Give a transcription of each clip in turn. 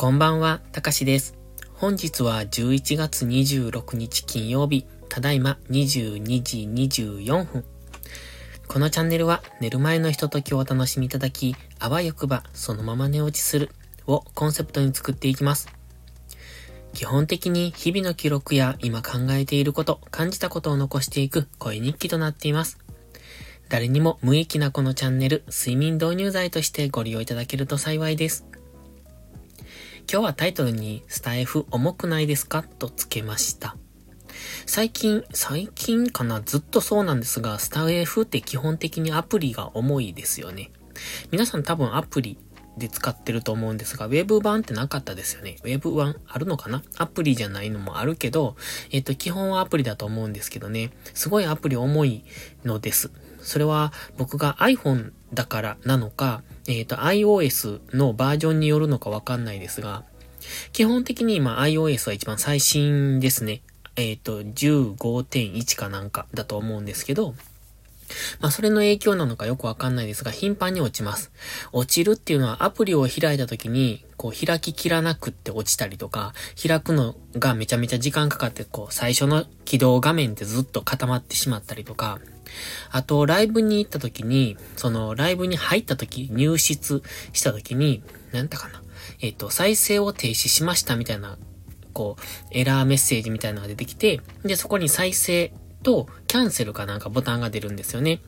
こんばんは、たかしです。本日は11月26日金曜日、ただいま22時24分。このチャンネルは寝る前のひとときをお楽しみいただき、あわよくばそのまま寝落ちするをコンセプトに作っていきます。基本的に日々の記録や今考えていること、感じたことを残していく声日記となっています。誰にも無益なこのチャンネル、睡眠導入剤としてご利用いただけると幸いです。今日はタイトルにスタイフ重くないですか？と付けました。最近、最近かな？ずっとそうなんですが、スタイフって基本的にアプリが重いですよね。皆さん多分アプリで使ってると思うんですが、ウェブ版ってなかったですよね。ウェブ版あるのかな？アプリじゃないのもあるけど、えっと、基本はアプリだと思うんですけどね。すごいアプリ重いのです。それは僕が iPhone だからなのか、えっ、ー、と、iOS のバージョンによるのかわかんないですが、基本的に今 iOS は一番最新ですね。えっ、ー、と、15.1かなんかだと思うんですけど、まあ、それの影響なのかよくわかんないですが、頻繁に落ちます。落ちるっていうのはアプリを開いた時に、こう開ききらなくって落ちたりとか、開くのがめちゃめちゃ時間かかって、こう最初の起動画面ってずっと固まってしまったりとか、あと、ライブに行った時に、その、ライブに入った時、入室した時に、なんだかな。えっ、と、再生を停止しましたみたいな、こう、エラーメッセージみたいなのが出てきて、で、そこに再生と、キャンセルかなんかボタンが出るんですよね。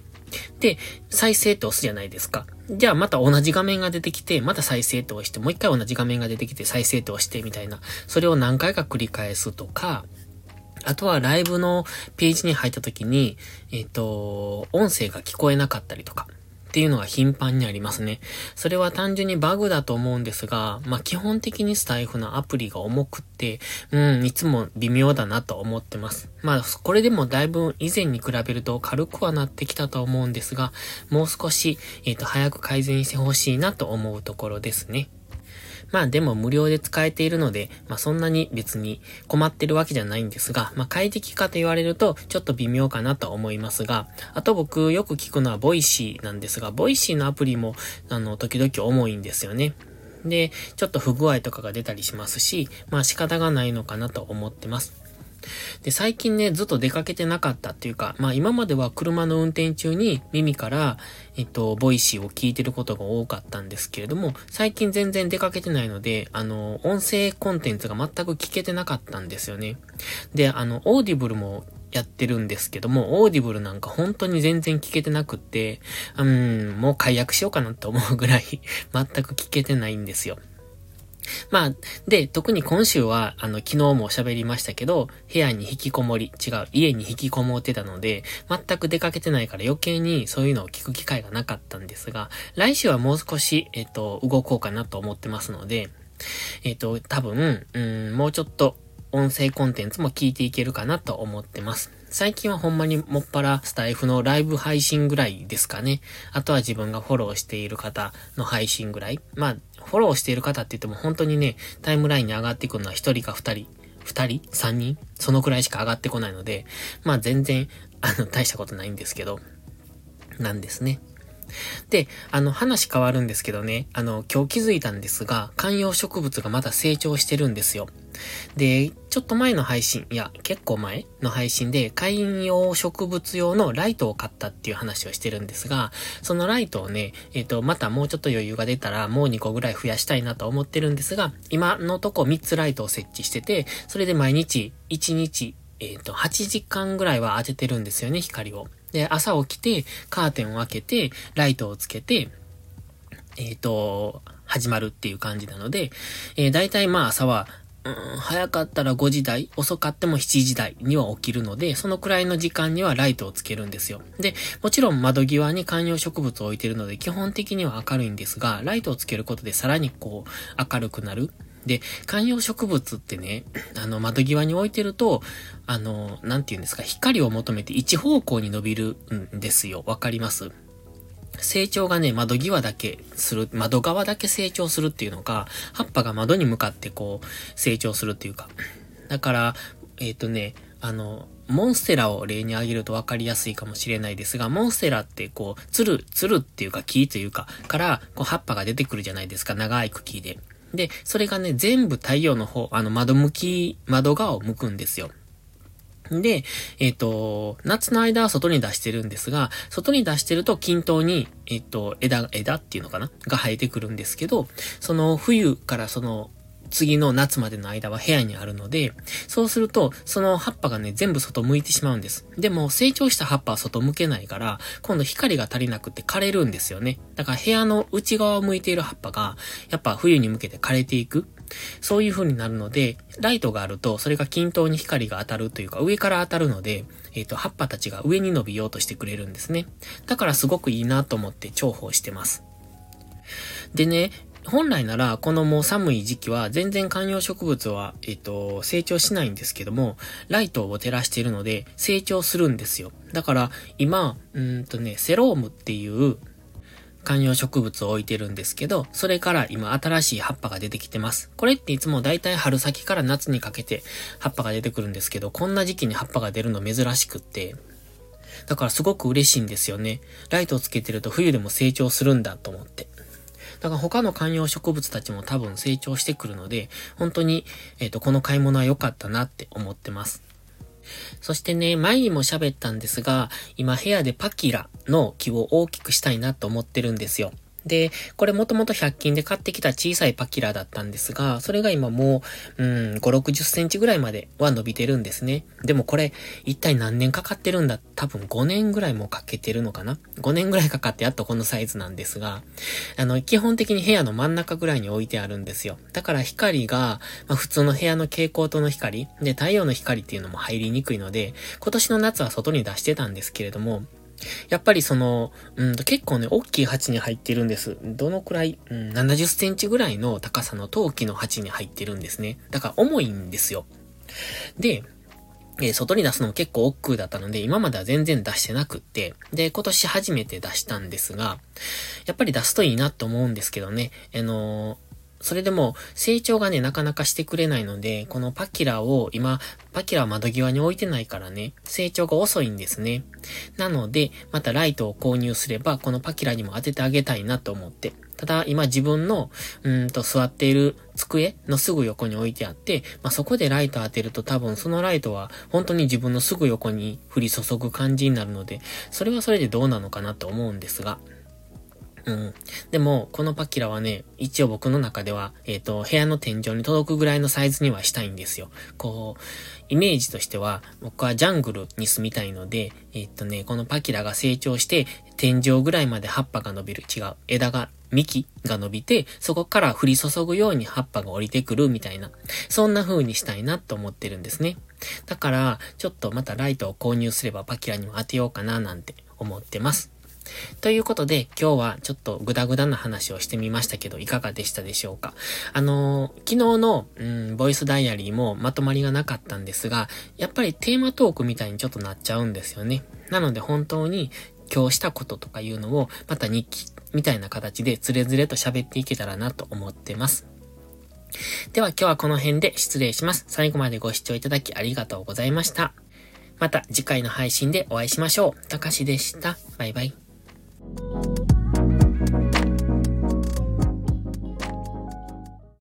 で、再生って押すじゃないですか。じゃあまた同じ画面が出てきて、また再生って押して、もう一回同じ画面が出てきて、再生って押してみたいな。それを何回か繰り返すとか、あとはライブのページに入った時に、えっ、ー、と、音声が聞こえなかったりとか。っていうのが頻繁にありますね。それは単純にバグだと思うんですが、まあ、基本的にスタイフのアプリが重くって、うん、いつも微妙だなと思ってます。まあ、これでもだいぶ以前に比べると軽くはなってきたと思うんですが、もう少し、えっ、ー、と、早く改善してほしいなと思うところですね。まあでも無料で使えているので、まあそんなに別に困ってるわけじゃないんですが、まあ快適かと言われるとちょっと微妙かなと思いますが、あと僕よく聞くのはボイシーなんですが、ボイシーのアプリもあの時々重いんですよね。で、ちょっと不具合とかが出たりしますし、まあ仕方がないのかなと思ってます。で、最近ね、ずっと出かけてなかったっていうか、まあ今までは車の運転中に耳から、えっと、ボイシーを聞いてることが多かったんですけれども、最近全然出かけてないので、あの、音声コンテンツが全く聞けてなかったんですよね。で、あの、オーディブルもやってるんですけども、オーディブルなんか本当に全然聞けてなくって、うん、もう解約しようかなって思うぐらい全く聞けてないんですよ。まあ、で、特に今週は、あの、昨日も喋りましたけど、部屋に引きこもり、違う、家に引きこもってたので、全く出かけてないから余計にそういうのを聞く機会がなかったんですが、来週はもう少し、えっと、動こうかなと思ってますので、えっと、多分、うん、もうちょっと音声コンテンツも聞いていけるかなと思ってます。最近はほんまにもっぱらスタイフのライブ配信ぐらいですかね。あとは自分がフォローしている方の配信ぐらい。まあ、フォローしている方って言っても本当にね、タイムラインに上がってくるのは1人か2人、2人 ?3 人そのくらいしか上がってこないので、まあ全然、あの、大したことないんですけど、なんですね。で、あの、話変わるんですけどね、あの、今日気づいたんですが、観葉植物がまだ成長してるんですよ。で、ちょっと前の配信、いや、結構前の配信で、観葉植物用のライトを買ったっていう話をしてるんですが、そのライトをね、えっ、ー、と、またもうちょっと余裕が出たら、もう2個ぐらい増やしたいなと思ってるんですが、今のとこ3つライトを設置してて、それで毎日、1日、えっ、ー、と、8時間ぐらいは当ててるんですよね、光を。で、朝起きて、カーテンを開けて、ライトをつけて、えっ、ー、と、始まるっていう感じなので、えー、大体まあ朝は、うん、早かったら5時台、遅かっても7時台には起きるので、そのくらいの時間にはライトをつけるんですよ。で、もちろん窓際に観葉植物を置いてるので、基本的には明るいんですが、ライトをつけることでさらにこう、明るくなる。で、観葉植物ってね、あの、窓際に置いてると、あの、なんて言うんですか、光を求めて一方向に伸びるんですよ。わかります？成長がね、窓際だけする、窓側だけ成長するっていうのか、葉っぱが窓に向かってこう、成長するっていうか。だから、えっ、ー、とね、あの、モンステラを例に挙げると分かりやすいかもしれないですが、モンステラってこう、つる、つるっていうか木というか、からこう葉っぱが出てくるじゃないですか、長い茎で。で、それがね、全部太陽の方、あの窓向き、窓側を向くんですよ。で、えっ、ー、と、夏の間は外に出してるんですが、外に出してると均等に、えっ、ー、と、枝、枝っていうのかな？が生えてくるんですけど、その冬からその次の夏までの間は部屋にあるので、そうすると、その葉っぱがね、全部外向いてしまうんです。でも、成長した葉っぱは外向けないから、今度光が足りなくて枯れるんですよね。だから部屋の内側を向いている葉っぱが、やっぱ冬に向けて枯れていく。そういう風になるので、ライトがあると、それが均等に光が当たるというか、上から当たるので、えっ、ー、と、葉っぱたちが上に伸びようとしてくれるんですね。だからすごくいいなと思って重宝してます。でね、本来なら、このもう寒い時期は全然観葉植物は、えっと、成長しないんですけども、ライトを照らしているので成長するんですよ。だから、今、うんとね、セロームっていう観葉植物を置いてるんですけど、それから今新しい葉っぱが出てきてます。これっていつもだいたい春先から夏にかけて葉っぱが出てくるんですけど、こんな時期に葉っぱが出るの珍しくって、だからすごく嬉しいんですよね。ライトをつけてると冬でも成長するんだと思って。だから他の観葉植物たちも多分成長してくるので、本当に、えっ、ー、と、この買い物は良かったなって思ってます。そしてね、前にも喋ったんですが、今部屋でパキラの木を大きくしたいなと思ってるんですよ。で、これもともと100均で買ってきた小さいパキラだったんですが、それが今もう、うん、5、60センチぐらいまでは伸びてるんですね。でもこれ、一体何年かかってるんだ？多分5年ぐらいもかけてるのかな ?5 年ぐらいかかってやっとこのサイズなんですが、あの、基本的に部屋の真ん中ぐらいに置いてあるんですよ。だから光が、まあ、普通の部屋の蛍光灯の光、で、太陽の光っていうのも入りにくいので、今年の夏は外に出してたんですけれども、やっぱりその、うんと結構ね、大きい鉢に入ってるんです。どのくらい、うん、70センチぐらいの高さの陶器の鉢に入ってるんですね。だから重いんですよ。で、えー、外に出すのも結構億劫だったので、今までは全然出してなくって、で、今年初めて出したんですが、やっぱり出すといいなと思うんですけどね、あのーそれでも成長がね、なかなかしてくれないので、このパキラを今、パキラは窓際に置いてないからね、成長が遅いんですね。なので、またライトを購入すれば、このパキラにも当ててあげたいなと思って。ただ、今自分の、うんと座っている机のすぐ横に置いてあって、まあ、そこでライト当てると多分そのライトは本当に自分のすぐ横に降り注ぐ感じになるので、それはそれでどうなのかなと思うんですが、うん。でも、このパキラはね、一応僕の中では、えっ、ー、と、部屋の天井に届くぐらいのサイズにはしたいんですよ。こう、イメージとしては、僕はジャングルに住みたいので、えっ、ー、とね、このパキラが成長して、天井ぐらいまで葉っぱが伸びる。違う。枝が、幹が伸びて、そこから降り注ぐように葉っぱが降りてくるみたいな、そんな風にしたいなと思ってるんですね。だから、ちょっとまたライトを購入すればパキラにも当てようかななんて思ってます。ということで、今日はちょっとグダグダな話をしてみましたけど、いかがでしたでしょうか？あのー、昨日の、うん、ボイスダイアリーもまとまりがなかったんですが、やっぱりテーマトークみたいにちょっとなっちゃうんですよね。なので本当に今日したこととかいうのを、また日記みたいな形でつれづれと喋っていけたらなと思ってます。では今日はこの辺で失礼します。最後までご視聴いただきありがとうございました。また次回の配信でお会いしましょう。たかしでした。バイバイ。Thank you